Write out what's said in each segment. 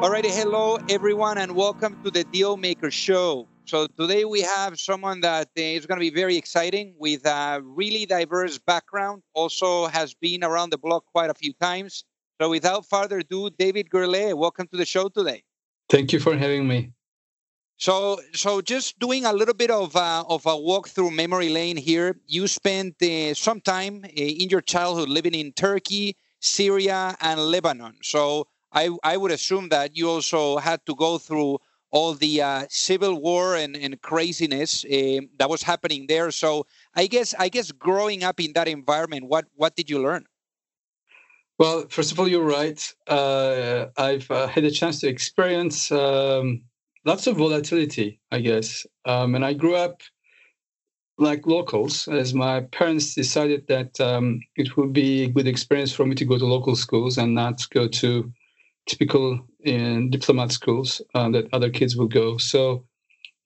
Alrighty, hello everyone, and welcome to the Deal Maker Show. So today we have someone that is going to be very exciting with a really diverse background. Also has been around the block quite a few times. So without further ado, David Gurle, welcome to the show today. Thank you for having me. So, so just doing a little bit of a, of a walk through memory lane here. You spent uh, some time uh, in your childhood living in Turkey, Syria, and Lebanon. So I, I would assume that you also had to go through all the uh, civil war and, and craziness uh, that was happening there. So I guess I guess growing up in that environment, what what did you learn? Well, first of all, you're right. Uh, I've uh, had a chance to experience um, lots of volatility, I guess, um, and I grew up like locals, as my parents decided that um, it would be a good experience for me to go to local schools and not go to typical in diplomat schools uh, that other kids will go. So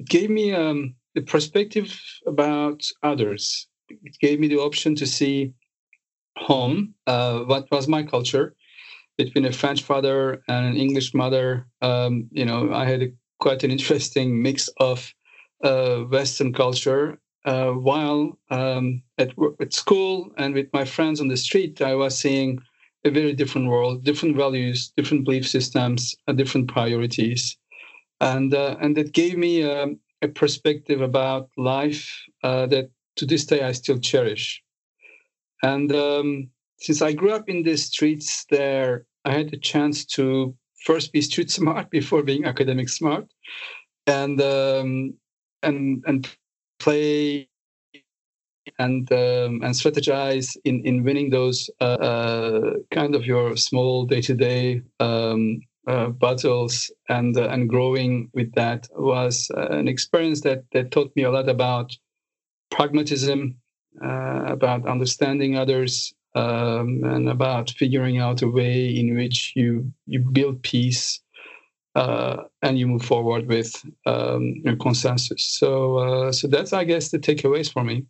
it gave me um, the perspective about others. It gave me the option to see home, uh, what was my culture, between a French father and an English mother. Um, you know, I had a, quite an interesting mix of uh, Western culture. Uh, while um, at, at school and with my friends on the street, I was seeing a very different world, different values, different belief systems, and different priorities, and uh, and that gave me um, a perspective about life uh, that to this day I still cherish. And um, since I grew up in the streets there, I had the chance to first be street smart before being academic smart, and um, and and play and um, and strategize in in winning those uh, uh, kind of your small day to day battles and uh, and growing with that was uh, an experience that that taught me a lot about pragmatism, about understanding others, um, and about figuring out a way in which you you build peace. And you move forward with um, consensus. So, so that's, I guess, the takeaways for me.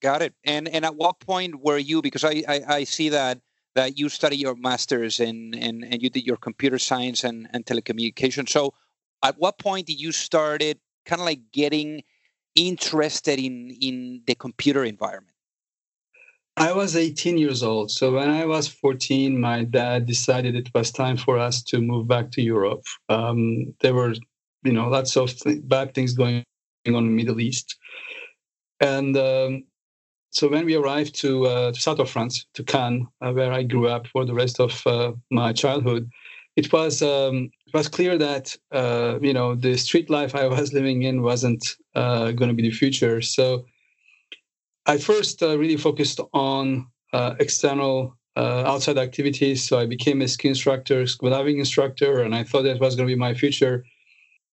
Got it. And and at what point were you? Because I I, I see that that you study your masters and and you did your computer science and and telecommunication. So at what point did you started kind of like getting interested in in the computer environment? I was 18 years old. So when I was 14, my dad decided it was time for us to move back to Europe. Um, there were, you know, lots of th- bad things going on in the Middle East. And um, so when we arrived to, uh, to south of France, to Cannes, uh, where I grew up for the rest of uh, my childhood, it was um, it was clear that uh, you know the street life I was living in wasn't uh, going to be the future. So I first uh, really focused on external outside activities. So I became a ski instructor, scuba diving instructor, and I thought that was going to be my future.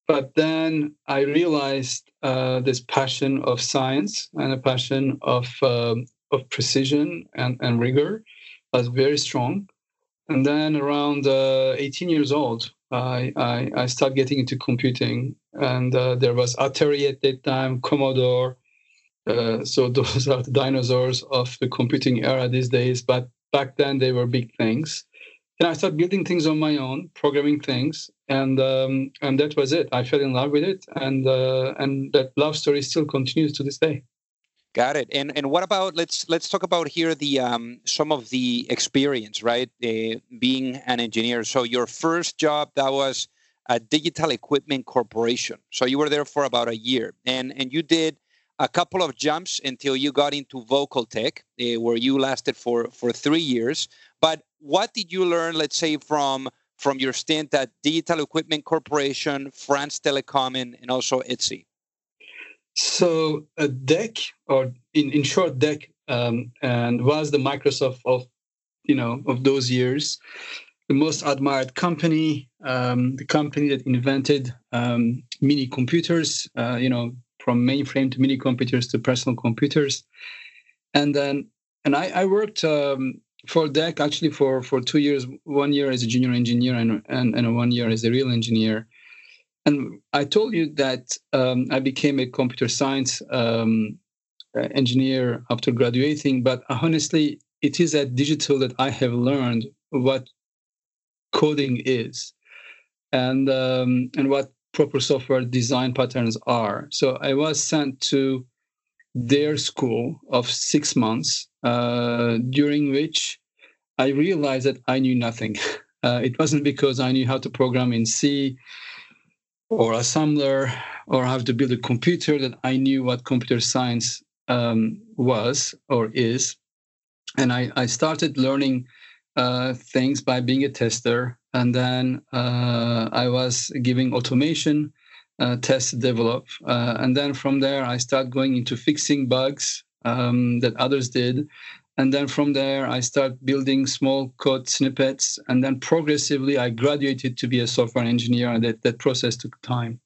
But then I realized uh, this passion of science and a passion of um, of precision and, and rigor was very strong. And then around uh, 18 years old, I, I, I started getting into computing. And uh, there was Atari at that time, Commodore. Uh, so those are the dinosaurs of the computing era these days. But back then, they were big things. And I started building things on my own, programming things, and um, and that was it. I fell in love with it, and uh, and that love story still continues to this day. Got it. And and what about let's let's talk about here the um, some of the experience, right? Uh, being an engineer. So your first job that was a Digital Equipment Corporation. So you were there for about a year, and and you did a couple of jumps until you got into VocalTec, uh, where you lasted for for three years. But what did you learn, let's say, from from your stint at Digital Equipment Corporation, France Telecom, and, and also ETSI? So a DEC, or in, in short, DEC, um, and was the Microsoft of you know of those years, the most admired company, um, the company that invented um, mini computers. Uh, you know, from mainframe to mini computers to personal computers, and then and I, I worked um, for DEC actually for for two years, one year as a junior engineer and and, and one year as a real engineer. And I told you that um, I became a computer science um, engineer after graduating, but honestly, it is at digital that I have learned what coding is and um, and what proper software design patterns are. So I was sent to their school of six months, uh, during which I realized that I knew nothing. Uh, it wasn't because I knew how to program in C or assembler or how to build a computer that I knew what computer science um, was or is. And I, I started learning uh, things by being a tester. And then uh, I was giving automation uh, tests develop. Uh, and then from there, I start going into fixing bugs um, that others did. And then from there, I start building small code snippets. And then progressively, I graduated to be a software engineer, and that, that process took time.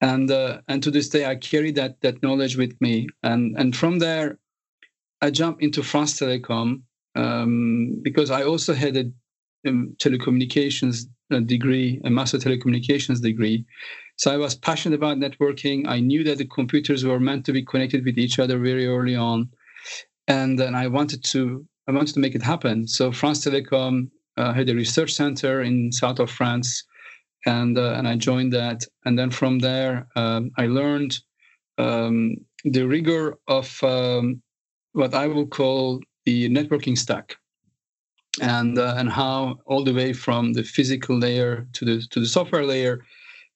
And uh, and to this day, I carry that that knowledge with me. And and from there, I jump into France Telecom um, because I also had a um, telecommunications uh, degree, a master telecommunications degree. So I was passionate about networking. I knew that the computers were meant to be connected with each other very early on and then I wanted to I wanted to make it happen. So France Telecom uh, had a research center in south of France, and uh, and I joined that. And then from there, um, I learned um, the rigor of um, what I will call the networking stack, and uh, and how all the way from the physical layer to the to the software layer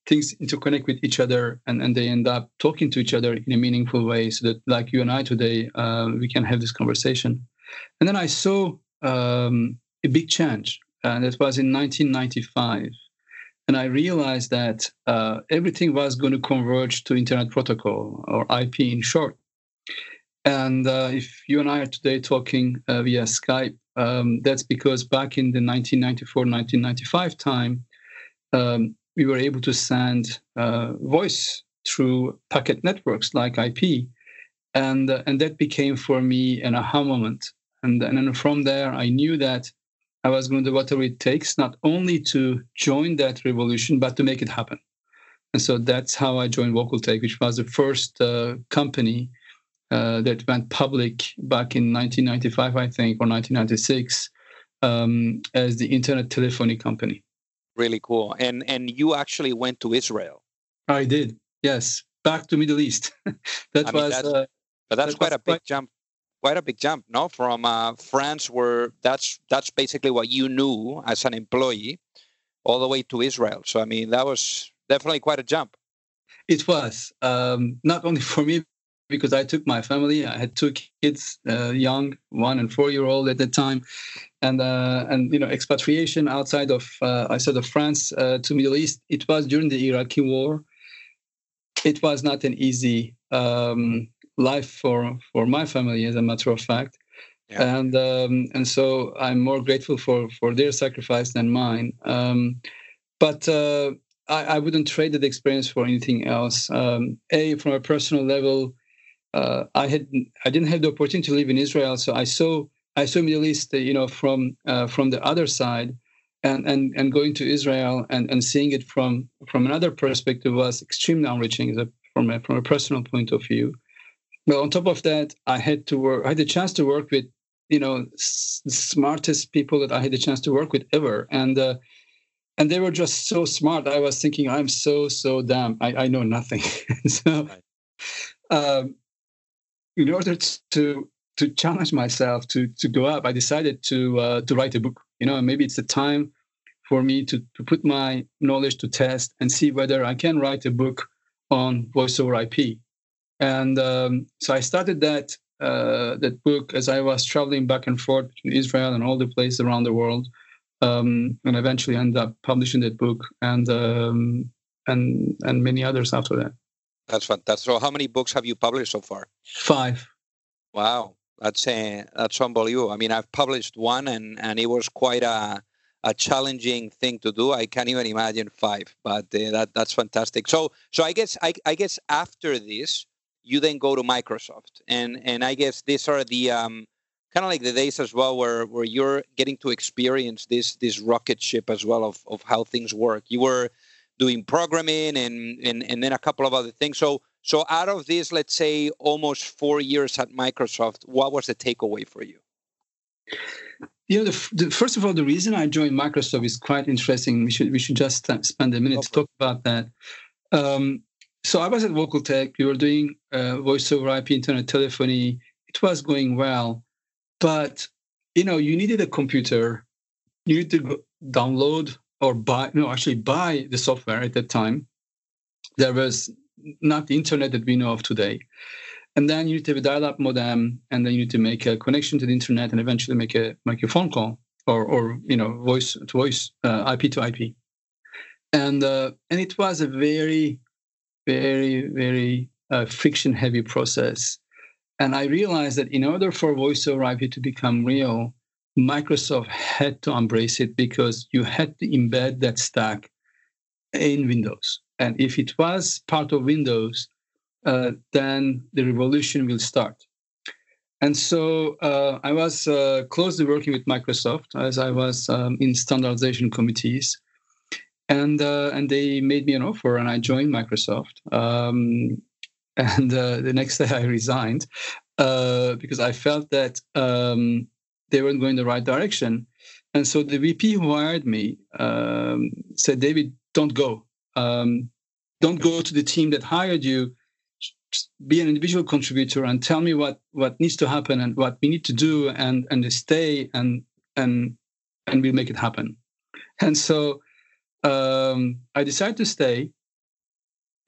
things interconnect with each other and, and they end up talking to each other in a meaningful way so that like you and i today uh, we can have this conversation. And then i saw um, a big change and it was in 1995 and i realized that uh, everything was going to converge to internet protocol or ip in short. And uh, if you and i are today talking uh, via skype um, that's because back in the 1994-1995 time um, we were able to send uh, voice through packet networks like IP, and uh, and that became for me an aha moment. And and then from there, I knew that I was going to do whatever it takes, not only to join that revolution, but to make it happen. And so that's how I joined VocalTec, which was the first uh, company uh, that went public back in 1995, I think, or 1996, um, as the Internet Telephony Company really cool. And and you actually went to Israel. I did. Yes, back to Middle East. that I mean, was. That's, uh, but that's that quite a big quite... jump. Quite a big jump, no? From uh, France, where that's that's basically what you knew as an employee, all the way to Israel. So I mean, that was definitely quite a jump. It was um, not only for me because I took my family. I had two kids, uh, young, one and four year old at that time, and uh, and you know expatriation outside of uh, outside of France uh, to Middle East. It was during the Iraqi war. It was not an easy um, life for for my family, as a matter of fact. Yeah. And um, and so I'm more grateful for for their sacrifice than mine. Um, but uh, I, I, wouldn't trade that experience for anything else. Um, a from a personal level, uh, I had I didn't have the opportunity to live in Israel, so I saw I saw Middle East, you know, from uh, from the other side, and and and going to Israel and and seeing it from from another perspective was extremely enriching from a, from a personal point of view. Well, on top of that, I had to work. I had the chance to work with you know s- smartest people that I had the chance to work with ever, and uh, and they were just so smart. I was thinking, I'm so so dumb. I, I know nothing. so, um, in order to to challenge myself to to go up, I decided to uh, to write a book. You know, maybe it's the time for me to, to put my knowledge to test and see whether I can write a book on voice over IP. And um, so I started that uh, that book as I was traveling back and forth between Israel and all the places around the world, um, and eventually ended up publishing that book and um, and and many others after that. That's fantastic. So, how many books have you published so far? Five. Wow, that's uh, that's unbelievable. I mean, I've published one, and and it was quite a a challenging thing to do. I can't even imagine five, but uh, that that's fantastic. So so I guess I, I guess after this, you then go to Microsoft, and and I guess these are the um, kind of like the days as well where where you're getting to experience this this rocket ship as well of of how things work. You were doing programming and and and then a couple of other things. So so out of this, let's say almost four years at Microsoft, what was the takeaway for you? you know, the, the, first of all, the reason I joined Microsoft is quite interesting. We should we should just spend a minute okay. to talk about that. Um, so I was at VocalTec. We were doing uh, voice over IP internet telephony. It was going well, but you know, you needed a computer. You need to download or buy. No, actually buy the software at that time. There was not the internet that we know of today and then you need to have a dial-up modem, and then you need to make a connection to the internet, and eventually make a make a phone call or or you know voice to voice, uh, IP to IP, and uh, and it was a very very very uh, friction heavy process, and I realized that in order for voice over IP to become real, Microsoft had to embrace it because you had to embed that stack in Windows, and if it was part of Windows uh, then the revolution will start. And so uh, I was uh, closely working with Microsoft as I was um, in standardization committees, and uh, and they made me an offer, and I joined Microsoft. Um, and uh, the next day I resigned uh, because I felt that um, they weren't going the right direction. And so the VP who hired me um, said, "David, don't go. Um, don't go to the team that hired you be an individual contributor and tell me what what needs to happen and what we need to do and and stay and and and we'll make it happen and so um, i decided to stay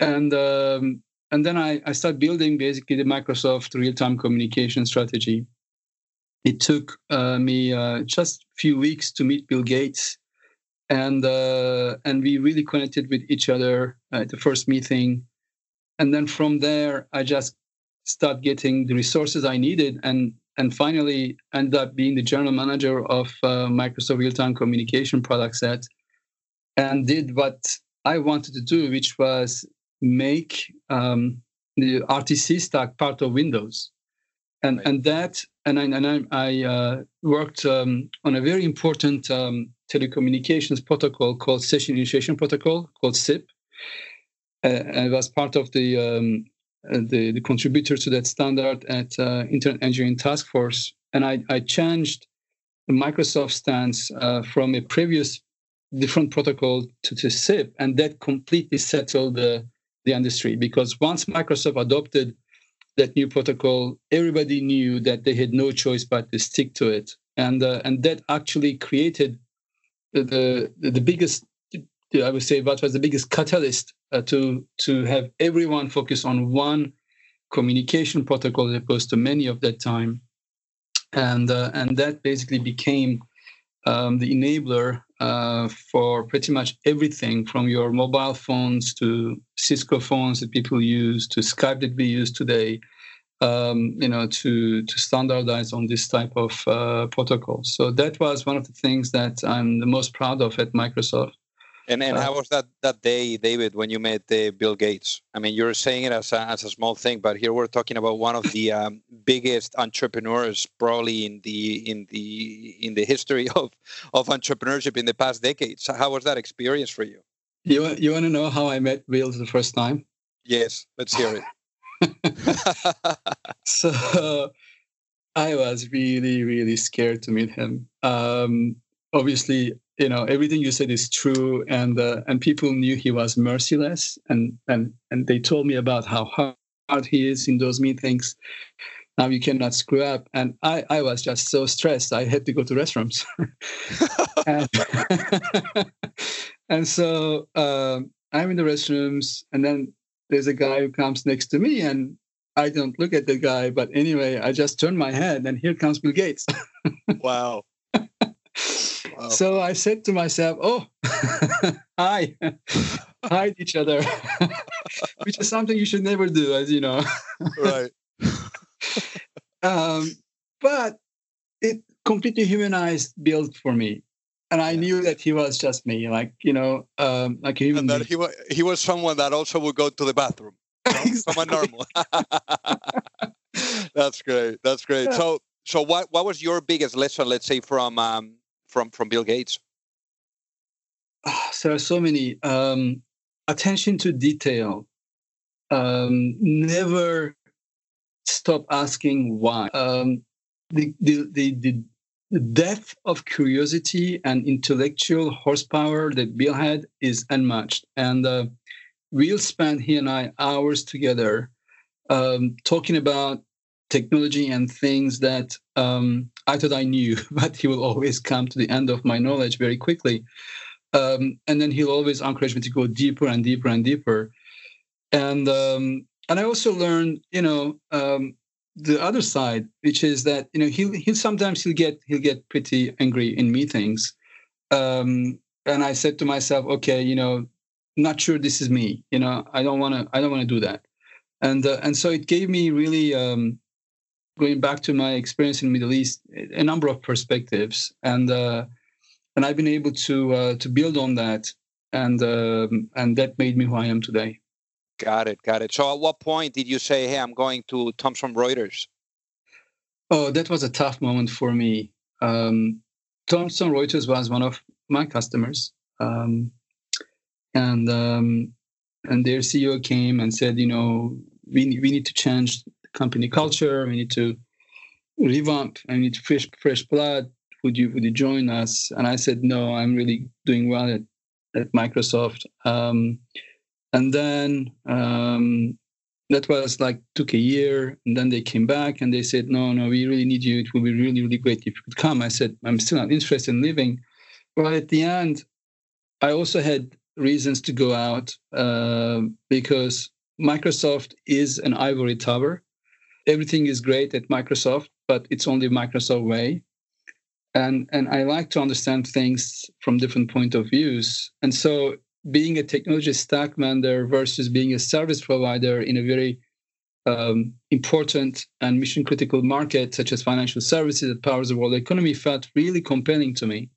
and um, and then I, I started building basically the microsoft real-time communication strategy it took uh, me uh, just a few weeks to meet bill gates and uh, and we really connected with each other at the first meeting and then from there i just started getting the resources i needed and and finally ended up being the general manager of uh, microsoft real-time communication product set and did what i wanted to do which was make um, the rtc stack part of windows and right. and that and I, and I, I uh, worked um, on a very important um, telecommunications protocol called session initiation protocol called SIP uh, I was part of the, um, uh, the, the contributors to that standard at uh, Internet Engineering Task Force, and I, I changed Microsoft stance uh, from a previous different protocol to, to SIP, and that completely settled the the industry. Because once Microsoft adopted that new protocol, everybody knew that they had no choice but to stick to it, and uh, and that actually created the the, biggest I would say what was the biggest catalyst uh, to to have everyone focus on one communication protocol as opposed to many of that time, and uh, and that basically became um, the enabler uh, for pretty much everything from your mobile phones to Cisco phones that people use to Skype that we use today. Um, you know, to to standardize on this type of uh, protocol. So that was one of the things that I'm the most proud of at Microsoft. And and uh, how was that that day, David, when you met uh, Bill Gates? I mean, you're saying it as a, as a small thing, but here we're talking about one of the um, biggest entrepreneurs, probably in the in the in the history of of entrepreneurship in the past decades. How was that experience for you? You you want to know how I met Bill the first time? Yes, let's hear it. so I was really, really scared to meet him. Um, obviously, you know everything you said is true, and uh, and people knew he was merciless, and and and they told me about how hard he is in those meetings. Now you cannot screw up, and I I was just so stressed. I had to go to restrooms, and, and so um, I'm in the restrooms, and then there's a guy who comes next to me, and I don't look at the guy, but anyway, I just turn my head, and here comes Bill Gates. wow. Wow. So I said to myself, "Oh, hi, hide each other," which is something you should never do, as you know. right. um, but it completely humanized Bill for me and I knew that he was just me, like you know, um, like human. And that he was he was someone that also would go to the bathroom. Someone normal. That's great. That's great. So so what what was your biggest lesson, let's say, from um, from from Bill Gates? There are so many. Um, attention to detail. Um, never stop asking why. Um, the, the, the, the the depth of curiosity and intellectual horsepower that Bill had is unmatched. And uh, we'll spend, he and I, hours together um, talking about technology and things that um, I thought I knew, but he will always come to the end of my knowledge very quickly. Um, and then he'll always encourage me to go deeper and deeper and deeper. And um, and I also learned, you know, um, the other side, which is that you know he'll he'll sometimes he'll get he'll get pretty angry in meetings, um, and I said to myself, okay, you know, not sure this is me. You know, I don't want to I don't want to do that, and uh, and so it gave me really um, going back to my experience in the Middle East a number of perspectives, and uh, and I've been able to uh, to build on that, and um, and that made me who I am today. Got it, got it. So at what point did you say, hey, I'm going to Thomson Reuters? Oh, that was a tough moment for me. Um, Thomson Reuters was one of my customers. Um, and um, and their CEO came and said, you know, we, we need to change company culture. We need to revamp. I need fresh fresh blood. Would you would you join us? And I said, no, I'm really doing well at, at Microsoft. Um, and then um, that was like took a year and then they came back and they said no no we really need you it would be really really great if you could come i said i'm still not interested in living but at the end i also had reasons to go out uh, because microsoft is an ivory tower everything is great at microsoft but it's only microsoft way. And and i like to understand things from different point of views. And so being a technology stack vendor versus being a service provider in a very um, important and mission critical market such as financial services that powers the world economy felt really compelling to me.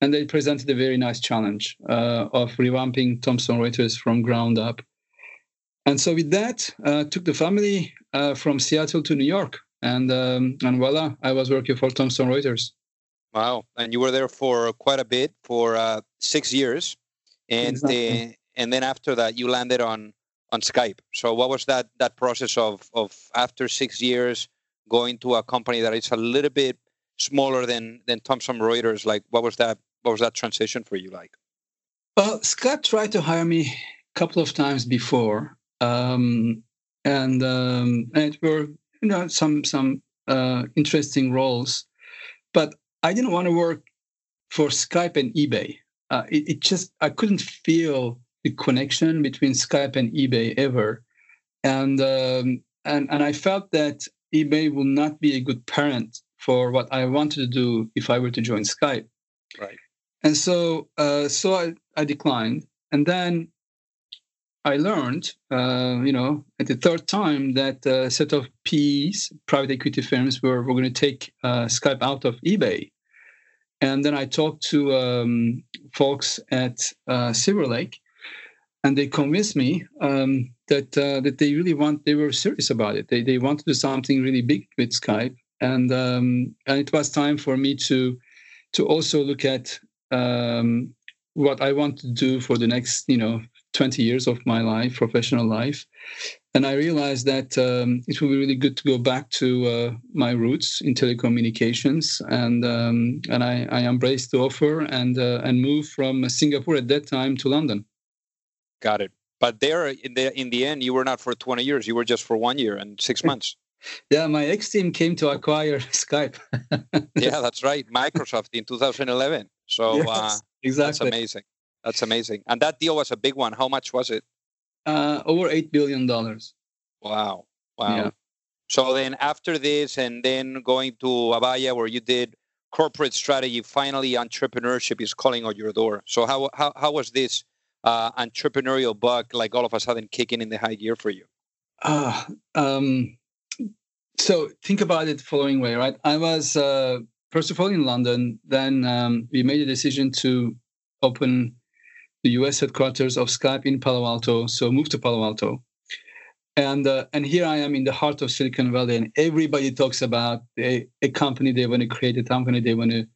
And they presented a very nice challenge uh, of revamping thomson reuters from ground up and so with that uh, took the family uh, from seattle to new york and um, and voila i was working for thomson reuters wow and you were there for quite a bit for uh, six years and exactly. uh, and then after that you landed on on Skype. So what was that that process of of after six years going to a company that is a little bit smaller than than Thomson Reuters? Like what was that what was that transition for you like? Well, Skype tried to hire me a couple of times before, um, and um, and it were you know some some uh, interesting roles, but I didn't want to work for Skype and eBay uh, it, it, just I couldn't feel the connection between Skype and eBay ever, and um, and and I felt that eBay will not be a good parent for what I wanted to do if I were to join Skype. Right. And so uh, so I, I declined, and then I learned, uh, you know, at the third time that a set of PEs, private equity firms, were, were going to take uh, Skype out of eBay. And then I talked to um, folks at uh, Silver Lake, and they convinced me um, that uh, that they really want they were serious about it. They they want to do something really big with Skype, and um, and it was time for me to to also look at um, what I want to do for the next you know 20 years of my life, professional life. and I realized that um, it would be really good to go back to uh, my roots in telecommunications, and um, and I, I, embraced the offer and uh, and moved from Singapore at that time to London. Got it. But there, in the in the end, you were not for twenty years; you were just for one year and six months. yeah, my ex team came to acquire Skype. yeah, that's right, Microsoft in 2011. So yes, uh, exactly. that's amazing. That's amazing. And that deal was a big one. How much was it? Uh, over eight billion dollars. Wow! Wow! Yeah. So then, after this, and then going to Avaya, where you did corporate strategy, finally entrepreneurship is calling on your door. So how how how was this uh, entrepreneurial bug like all of a sudden kicking in the high gear for you? Uh, um, so think about it the following way, right? I was uh, first of all in London. Then um, we made a decision to open the US headquarters of Skype in Palo Alto. So moved to Palo Alto. And uh, and here I am in the heart of Silicon Valley, and everybody talks about a, a company they want to create, a company they want to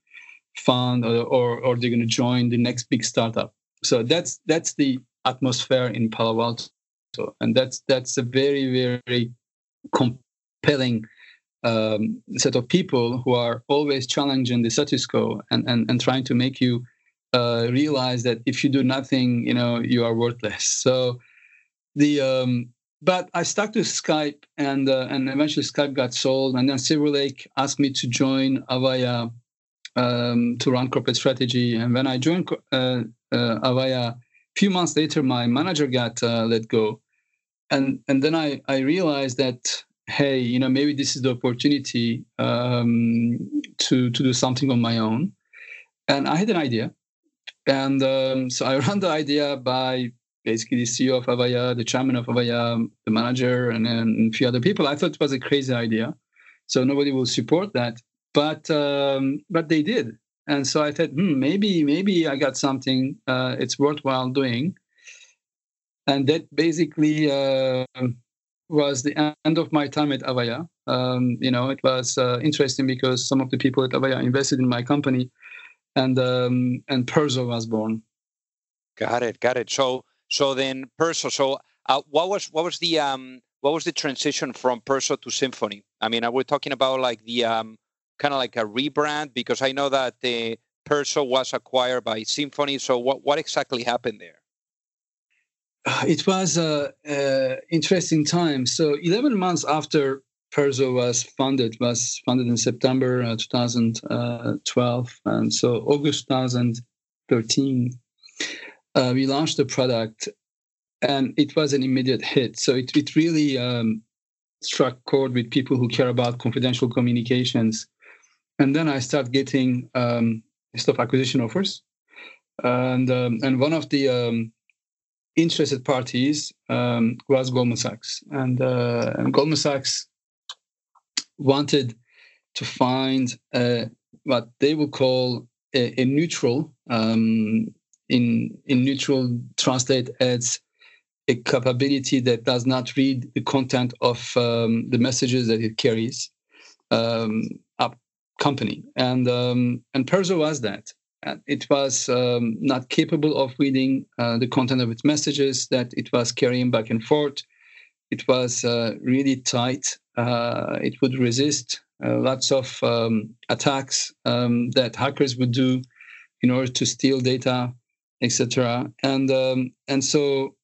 fund, or, or, or they're going to join the next big startup. So that's that's the atmosphere in Palo Alto, and that's that's a very very compelling um, set of people who are always challenging the status quo and, and, and trying to make you uh, realize that if you do nothing, you know, you are worthless. So the um, but I stuck to Skype, and uh, and eventually Skype got sold, and then Silver Lake asked me to join Avaya um, to run corporate strategy. And when I joined uh, uh, Avaya, a few months later, my manager got uh, let go, and and then I I realized that hey, you know, maybe this is the opportunity um, to to do something on my own. And I had an idea, and um, so I ran the idea by basically the CEO of Avaya, the chairman of Avaya, the manager, and then a few other people. I thought it was a crazy idea, so nobody will support that. But um, but they did, and so I thought, hmm, maybe maybe I got something. Uh, it's worthwhile doing, and that basically. Uh, was the end of my time at Avaya. Um, you know, it was uh, interesting because some of the people at Avaya invested in my company, and um, and Perzo was born. Got it, got it. So so then Perzo. So uh, what was what was the um what was the transition from Perzo to Symphony? I mean, are we talking about like the um kind of like a rebrand? Because I know that the Perzo was acquired by Symphony. So what what exactly happened there? it was a, a, interesting time. So 11 months after Perzo was funded, was funded in September uh, 2012, and so August 2013, uh, we launched the product, and it was an immediate hit. So it it really um, struck chord with people who care about confidential communications. And then I start getting um, of acquisition offers, and um, and one of the um, interested parties um, was Goldman Sachs, and, uh, and, Goldman Sachs wanted to find what they would call a, a neutral. Um, in in neutral translate as a capability that does not read the content of um, the messages that it carries um, up company, and um, and Perzo was that it was um, not capable of reading uh, the content of its messages that it was carrying back and forth. It was uh, really tight. Uh, it would resist uh, lots of um, attacks um, that hackers would do in order to steal data, etc. And um, and so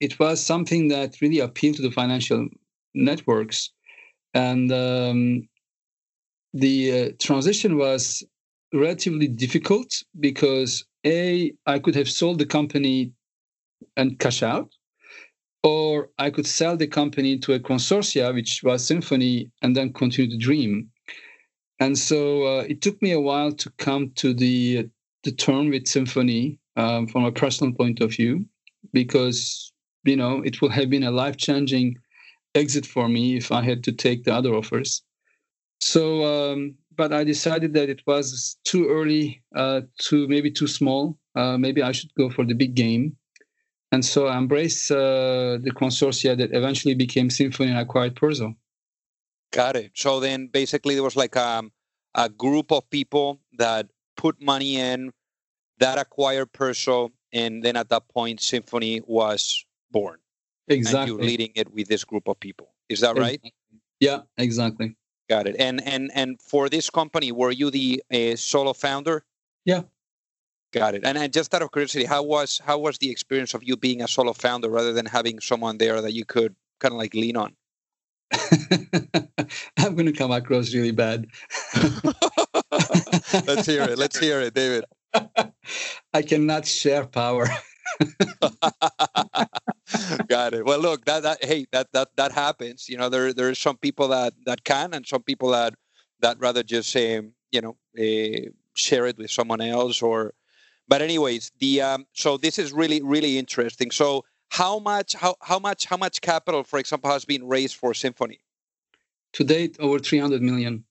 it was something that really appealed to the financial networks, and um, the uh, transition was relatively difficult because a I could have sold the company and cash out, or I could sell the company to a consortia, which was Symphony, and then continue the dream. And so uh, it took me a while to come to the the term with Symphony um, from a personal point of view, because you know it would have been a life changing exit for me if I had to take the other offers. So um, but I decided that it was too early, uh, too maybe too small. Uh, maybe I should go for the big game, and so I embraced uh, the consortia that eventually became Symphony and acquired Perzo. Got it. So then, basically, there was like a, um, a group of people that put money in, that acquired Perzo, and then at that point, Symphony was born. Exactly. And you're leading it with this group of people. Is that right? Yeah, exactly. Got it. And and and for this company, were you the uh, solo founder? Yeah. Got it. And, and just out of curiosity, how was how was the experience of you being a solo founder rather than having someone there that you could kind of like lean on? I'm going to come across really bad. Let's hear it. Let's hear it, David. I cannot share power. Got it. Well, look, that that hey, that that that happens. You know, there there are some people that that can, and some people that that rather just say, you know, uh, share it with someone else. Or, but anyways, the um, so this is really really interesting. So how much how how much how much capital, for example, has been raised for Symphony? To date, over 300 million.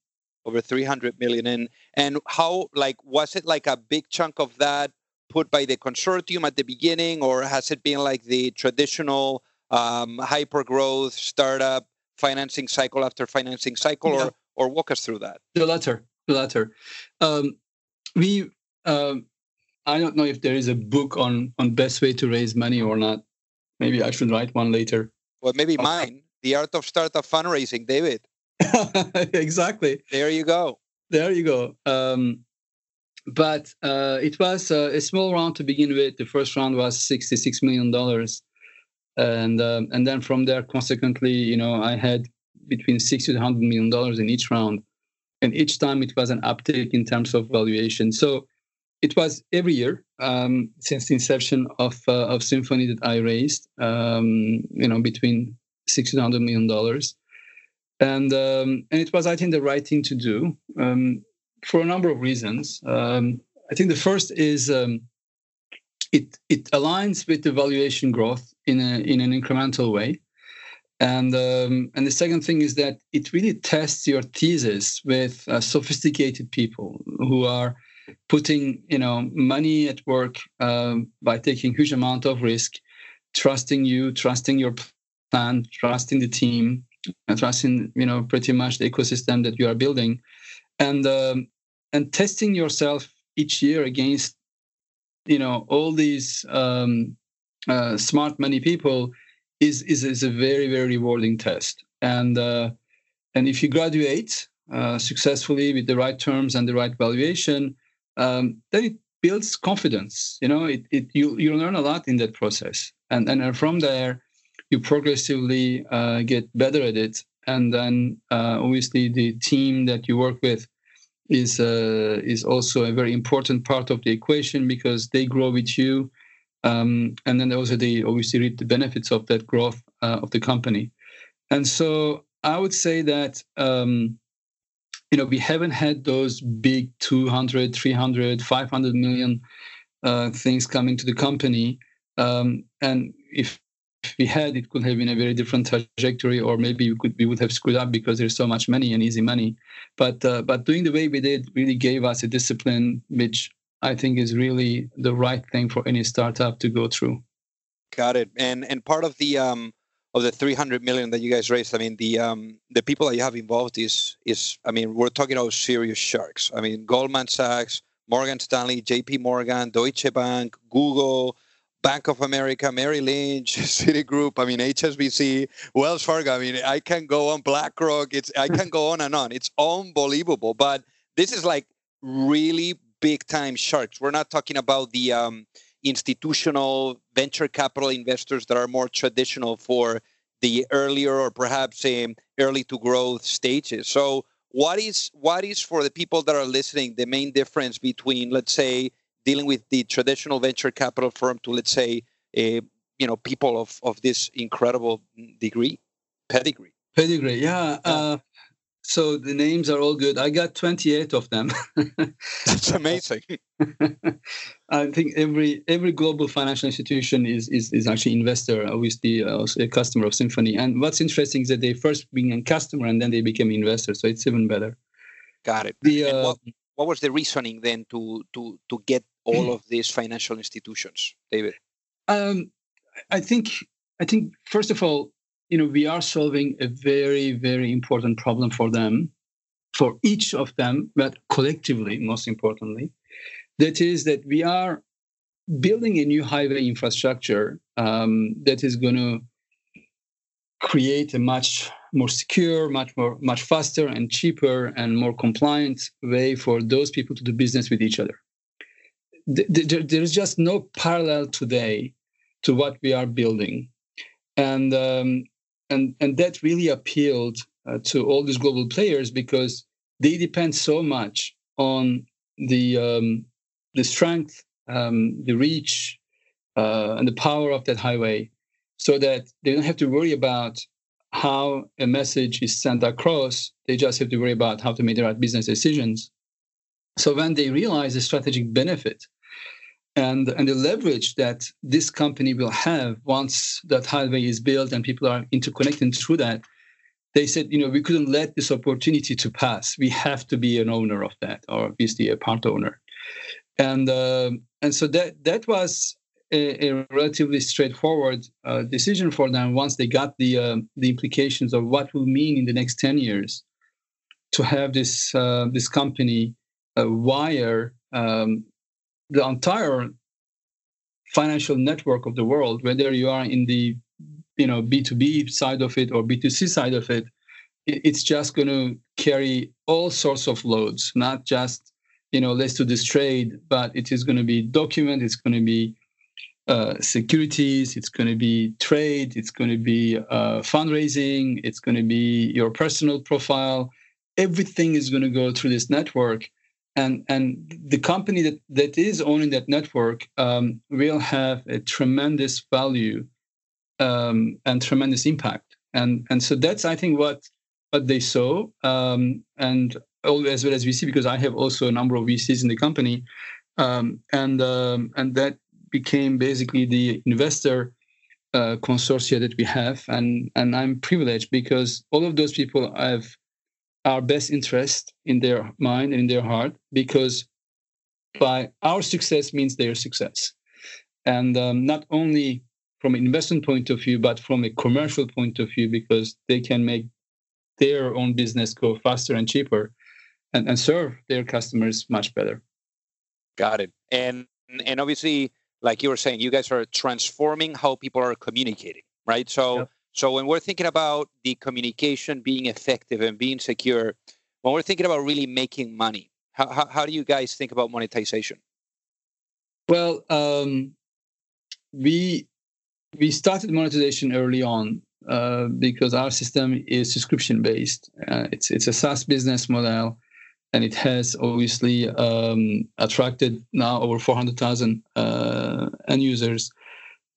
Over 300 million, and and how like was it like a big chunk of that put by the consortium at the beginning, or has it been like the traditional um, hyper growth startup financing cycle after financing cycle, yeah. or or walk us through that? The latter, the latter. Um, we, um, I don't know if there is a book on on best way to raise money or not. Maybe I should write one later. Well, maybe okay. mine, The Art of Startup Fundraising, David. exactly. There you go. There you go. Um, but uh, it was uh, a small round to begin with. The first round was sixty-six million dollars, and um, and then from there, consequently, you know, I had between sixty to hundred million dollars in each round, and each time it was an uptick in terms of valuation. So it was every year um, since the inception of uh, of Symphony that I raised, um, you know, between six hundred million dollars, and um, and it was I think the right thing to do um, for a number of reasons. Um, I think the first is um, it it aligns with the valuation growth in a in an incremental way. And and the second thing is that it really tests your thesis with uh, sophisticated people who are putting you know money at work um, by taking huge amount of risk, trusting you, trusting your plan, trusting the team, and trusting you know pretty much the ecosystem that you are building, and um, and testing yourself each year against you know all these um, uh, smart money people is, is is a very very rewarding test. And uh, and if you graduate uh, successfully with the right terms and the right valuation um, then it builds confidence. You know, it, it you you learn a lot in that process, and and from there, you progressively uh, get better at it. And then uh, obviously the team that you work with is uh, is also a very important part of the equation because they grow with you, um, and then also they obviously reap the benefits of that growth uh, of the company. And so I would say that um, you know we haven't had those big 200 300 500 million uh, things coming to the company. Um, and if we had it could have been a very different trajectory or maybe we could we would have screwed up because there's so much money and easy money. But uh, but doing the way we did really gave us a discipline which i think is really the right thing for any startup to go through. Got it. And and part of the um of the 300 million that you guys raised, I mean, the um, the people that you have involved is is I mean, we're talking about serious sharks. I mean, Goldman Sachs, Morgan Stanley, J.P. Morgan, Deutsche Bank, Google, Bank of America, Merrill Lynch, Citigroup. I mean, HSBC, Wells Fargo. I mean, I can go on BlackRock. It's I can go on and on. It's unbelievable. But this is like really big time sharks. We're not talking about the um, institutional venture capital investors that are more traditional for the earlier or perhaps um, early to growth stages. So, what is what is for the people that are listening the main difference between, let's say, dealing with the traditional venture capital firm to, let's say, uh, you know, people of of this incredible degree, pedigree? Pedigree, yeah. Uh, so the names are all good. I got 28 of them. That's amazing. I think every every global financial institution is is, is actually investor, obviously uh, a customer of Symphony. And what's interesting is that they first being a customer and then they became investor. So it's even better. Got it. The, uh, what, what was the reasoning then to to to get all of these financial institutions, David? Um, I think I think first of all you know we are solving a very very important problem for them for each of them but collectively most importantly that is that we are building a new highway infrastructure um, that is going to create a much more secure, much more, much faster and cheaper and more compliant way for those people to do business with each other. There is just no parallel today to what we are building, and um, and and that really appealed uh, to all these global players because they depend so much on the um, the strength, um, the reach, uh, and the power of that highway, so that they don't have to worry about how a message is sent across. They just have to worry about how to make the right business decisions. So when they realize the strategic benefit and and the leverage that this company will have once that highway is built and people are interconnected through that, they said, you know, we couldn't let this opportunity to pass. We have to be an owner of that, or obviously a part owner. And uh, and so that that was a, a relatively straightforward uh, decision for them once they got the uh, the implications of what will mean in the next ten years to have this uh, this company uh, wire um, the entire financial network of the world, whether you are in the you know B2B side of it or B2C side of it, it's just going to carry all sorts of loads, not just you know let's do this trade, but it is going to be document, it's going to be uh, securities, it's going to be trade, it's going to be uh, fundraising, it's going to be your personal profile. Everything is going to go through this network, and and the company that that is owning that network um, will have a tremendous value um, and tremendous impact. And and so that's I think what what they saw, um, and as well as VC because I have also a number of VCs in the company, um, and um, and that became basically the investor uh, consortia that we have, and and I'm privileged because all of those people have our best interest in their mind and in their heart because by our success means their success, and um, not only from an investment point of view, but from a commercial point of view because they can make their own business go faster and cheaper and, and serve their customers much better. Got it. And and obviously like you were saying, you guys are transforming how people are communicating, right? So, yep. So when we're thinking about the communication being effective and being secure, when we're thinking about really making money, how, how, how do you guys think about monetization? Well, um, we we started monetization early on uh, because our system is subscription based. Uh, it's it's a SaaS business model and it has obviously um, attracted now over 400,000 uh, end users.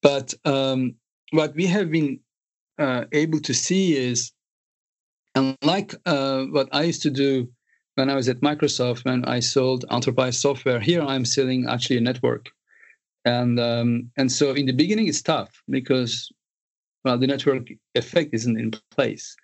But um, what we have been uh, able to see is, unlike uh, what I used to do when I was at Microsoft, when I sold enterprise software, here I'm selling actually a network. And um, and so in the beginning it's tough because well the network effect isn't in place.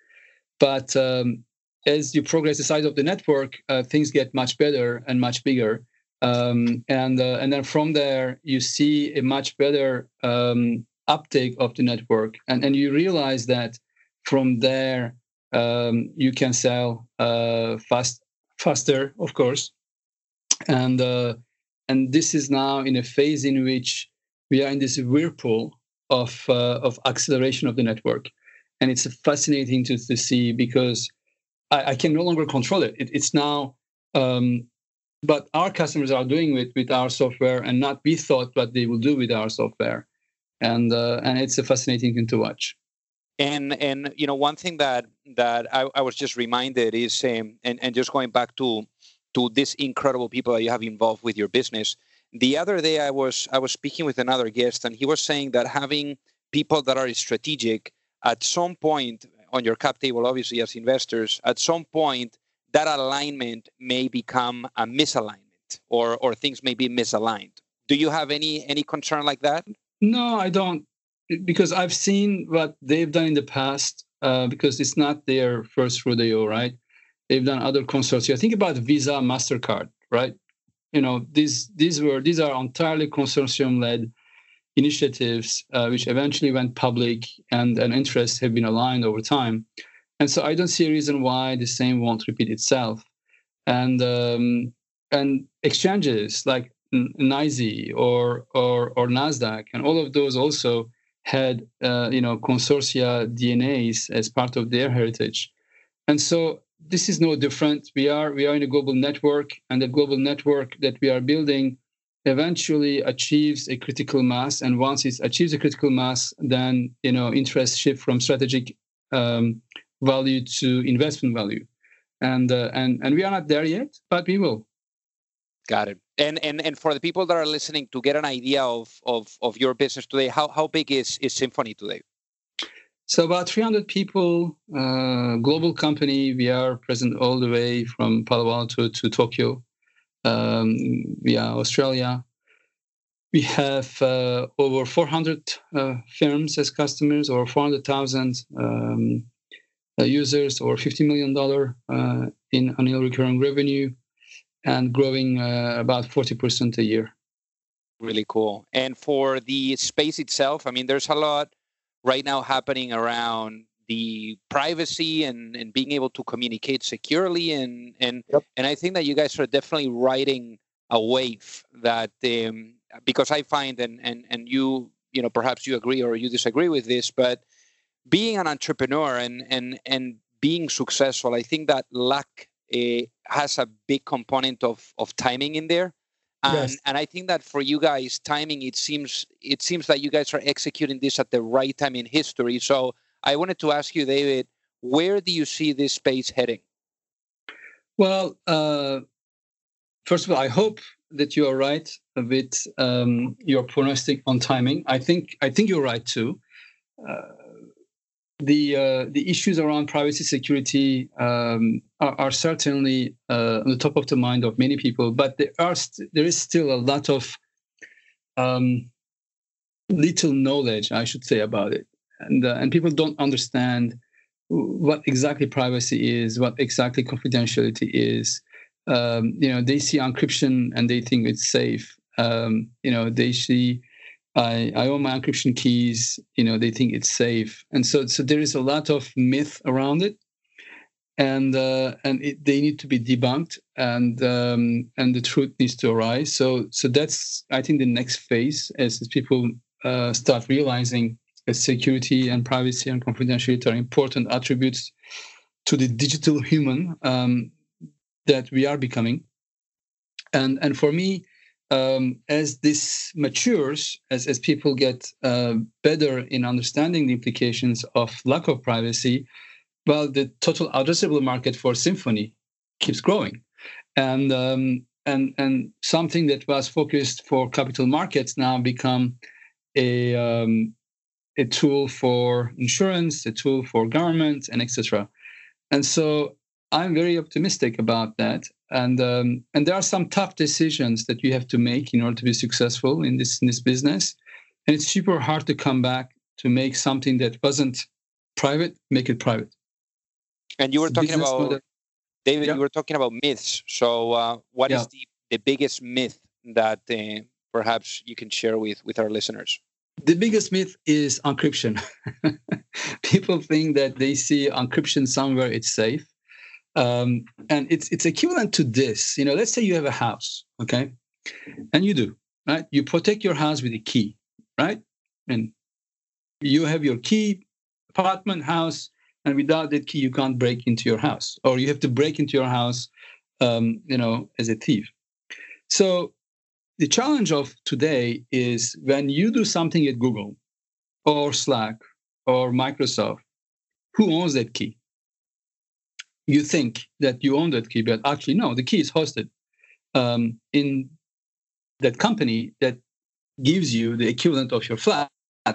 But um, as you progress the size of the network, uh, things get much better and much bigger. Um, and uh, and then from there, you see a much better um, uptake of the network, and and you realize that from there um, you can sell uh, fast faster, of course, and uh, and this is now in a phase in which we are in this whirlpool of uh, of acceleration of the network, and it's fascinating to, to see because I, I can no longer control it. it it's now, um, but our customers are doing it with our software and not we thought what they will do with our software. And, uh, and it's a fascinating thing to watch. And, and you know, one thing that, that I, I was just reminded is, um, and, and just going back to, to these incredible people that you have involved with your business. The other day I was I was speaking with another guest and he was saying that having people that are strategic at some point on your cap table, obviously, as investors, at some point, that alignment may become a misalignment or, or things may be misaligned. Do you have any any concern like that? No, I don't, because I've seen what they've done in the past. Uh, because it's not their first rodeo, right? They've done other consortia. Think about Visa, Mastercard, right? You know, these these were these are entirely consortium-led initiatives uh, which eventually went public and, and interests have been aligned over time. And so I don't see a reason why the same won't repeat itself. And um, and exchanges like NYSE or or or Nasdaq and all of those also had uh, you know consortia DNAs as part of their heritage, and so this is no different. We are we are in a global network, and the global network that we are building eventually achieves a critical mass. And once it achieves a critical mass, then you know interest shift from strategic um, value to investment value, and uh, and and we are not there yet, but we will. Got it. And and and for the people that are listening to get an idea of of of your business today, how how big is is Symphony today? So about 300 people, uh, global company. We are present all the way from Palo Alto to Tokyo, um, via Australia. We have uh, over 400 uh, firms as customers, or 400,000 um, uh, users, or 50 million dollar uh, in annual recurring revenue and growing uh, about 40% a year. Really cool. And for the space itself, I mean, there's a lot right now happening around the privacy and, and being able to communicate securely and and yep. and I think that you guys are definitely riding a wave that um, because I find and and and you you know perhaps you agree or you disagree with this but being an entrepreneur and and and being successful I think that luck uh, has a big component of of timing in there. And, yes. and I think that for you guys, timing it seems it seems that you guys are executing this at the right time in history. So I wanted to ask you, David, where do you see this space heading? Well, uh, first of all, I hope that you are right with um, your prognostic on timing. I think I think you're right too. Uh, the uh, the issues around privacy security um, are, are, certainly uh, on the top of the mind of many people, but there are st- there is still a lot of um, little knowledge, I should say, about it, and uh, and people don't understand what exactly privacy is, what exactly confidentiality is. Um, you know, they see encryption and they think it's safe. Um, you know, they see I, I own my encryption keys. You know, they think it's safe, and so so there is a lot of myth around it, and uh, and it, they need to be debunked, and um, and the truth needs to arise. So so that's I think the next phase as, as people uh, start realizing that security and privacy and confidentiality are important attributes to the digital human um, that we are becoming, and and for me um, as this matures, as, as people get uh, better in understanding the implications of lack of privacy, well, the total addressable market for Symphony keeps growing. And, um, and, and something that was focused for capital markets now become a, um, a tool for insurance, a tool for government, and etc. And so I'm very optimistic about that and um, and there are some tough decisions that you have to make in order to be successful in this in this business and it's super hard to come back to make something that wasn't private make it private and you were talking about model. david yeah. you were talking about myths so uh, what yeah. is the, the biggest myth that uh, perhaps you can share with with our listeners the biggest myth is encryption people think that they see encryption somewhere it's safe um, and it's it's equivalent to this. You know, let's say you have a house, okay, and you do right. You protect your house with a key, right, and you have your key, apartment, house, and without that key, you can't break into your house, or you have to break into your house, um, you know, as a thief. So the challenge of today is when you do something at Google or Slack or Microsoft, who owns that key? You think that you own that key, but actually, no, the key is hosted um, in that company that gives you the equivalent of your flat,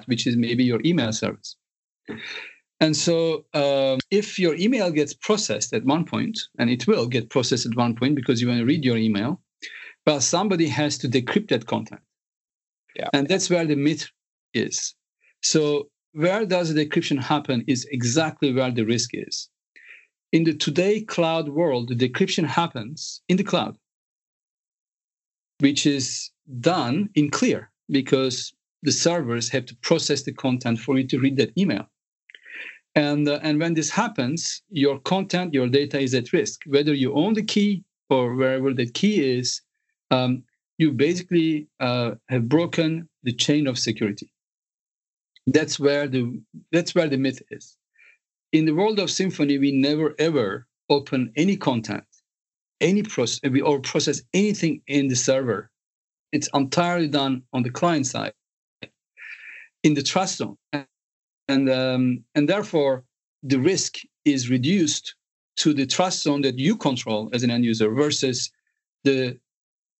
which is maybe your email service. And so, um, if your email gets processed at one point, and it will get processed at one point because you want to read your email, well, somebody has to decrypt that content. Yeah. And that's where the myth is. So, where does the decryption happen is exactly where the risk is in the today cloud world, the decryption happens in the cloud, which is done in clear because the servers have to process the content for you to read that email. And, uh, and when this happens, your content, your data is at risk. Whether you own the key or wherever that key is, um, you basically uh, have broken the chain of security. That's where the that's where the myth is. In the world of Symphony, we never ever open any content, any process, or process anything in the server. It's entirely done on the client side, in the trust zone, and um, and therefore the risk is reduced to the trust zone that you control as an end user versus the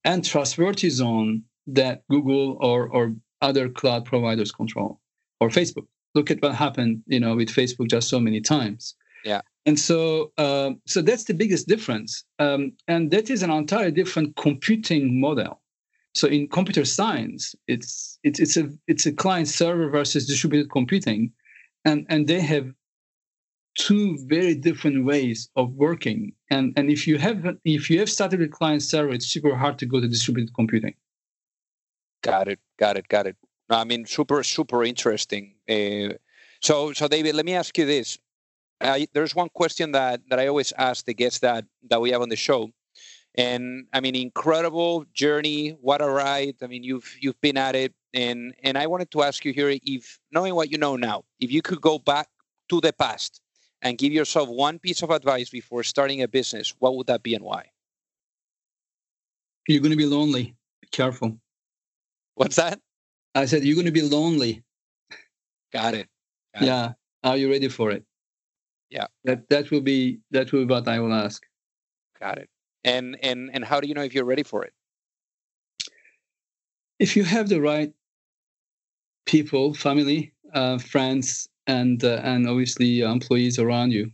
untrustworthy zone that Google or or other cloud providers control or Facebook. Look at what happened, you know, with Facebook just so many times. Yeah. And so, uh, so that's the biggest difference, um, and that is an entirely different computing model. So in computer science, it's it's it's a it's a client server versus distributed computing, and and they have two very different ways of working. And and if you have if you have started with client server, it's super hard to go to distributed computing. Got it. Got it. Got it. I mean, super super interesting. Uh, so so David, let me ask you this: uh, there's one question that that I always ask the guests that that we have on the show, and I mean, incredible journey. What a ride! I mean, you've you've been at it, and and I wanted to ask you here, if knowing what you know now, if you could go back to the past and give yourself one piece of advice before starting a business, what would that be and why? You're going to be lonely. Be careful. What's that? I said you're going to be lonely. Got it. Got yeah. It. Are you ready for it? Yeah. That that will be that will be what I will ask. Got it. And and and how do you know if you're ready for it? If you have the right people, family, uh, friends, and uh, and obviously employees around you,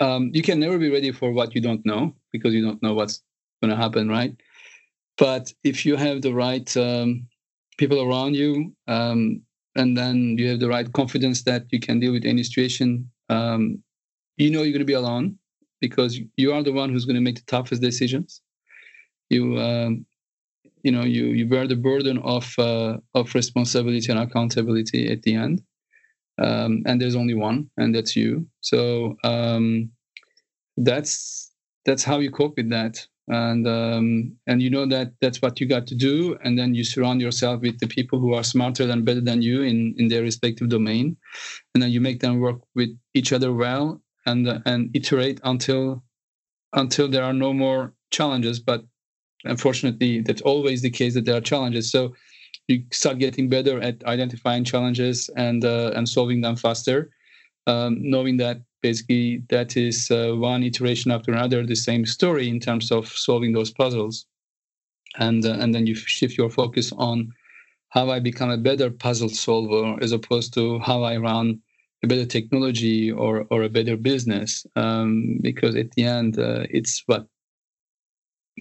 um, you can never be ready for what you don't know because you don't know what's going to happen, right? But if you have the right um, people around you, um, and then you have the right confidence that you can deal with any situation, um, you know you're going to be alone because you are the one who's going to make the toughest decisions. You, um, you know, you you bear the burden of uh, of responsibility and accountability at the end, um, and there's only one, and that's you. So um, that's that's how you cope with that and um, and you know that that's what you got to do. And then you surround yourself with the people who are smarter and better than you in in their respective domain. And then you make them work with each other well and uh, and iterate until until there are no more challenges. But unfortunately that's always the case that there are challenges. So you start getting better at identifying challenges and uh, and solving them faster um, knowing that basically that is uh, one iteration after another the same story in terms of solving those puzzles. And uh, and then you shift your focus on how i become a better puzzle solver as opposed to how i run a better technology or or a better business um, because at the end uh, it's what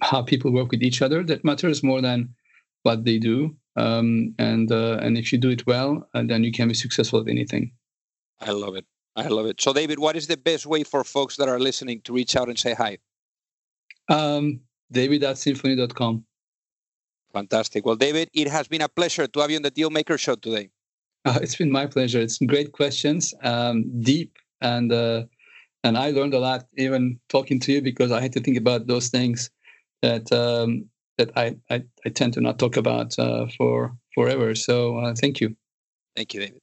how people work with each other that matters more than what they do. Um, and uh, and if you do it well uh, then you can be successful at anything. I love it I love it. So, David, what is the best way for folks that are listening to reach out and say hi? Um, David at symphony.com. Fantastic. Well, David, it has been a pleasure to have you on the Dealmaker Show today. Uh, it's been my pleasure. It's great questions, um, deep, and uh, and I learned a lot even talking to you because I had to think about those things that um, that I, I, I tend to not talk about uh, for forever. So uh, thank you. Thank you, David.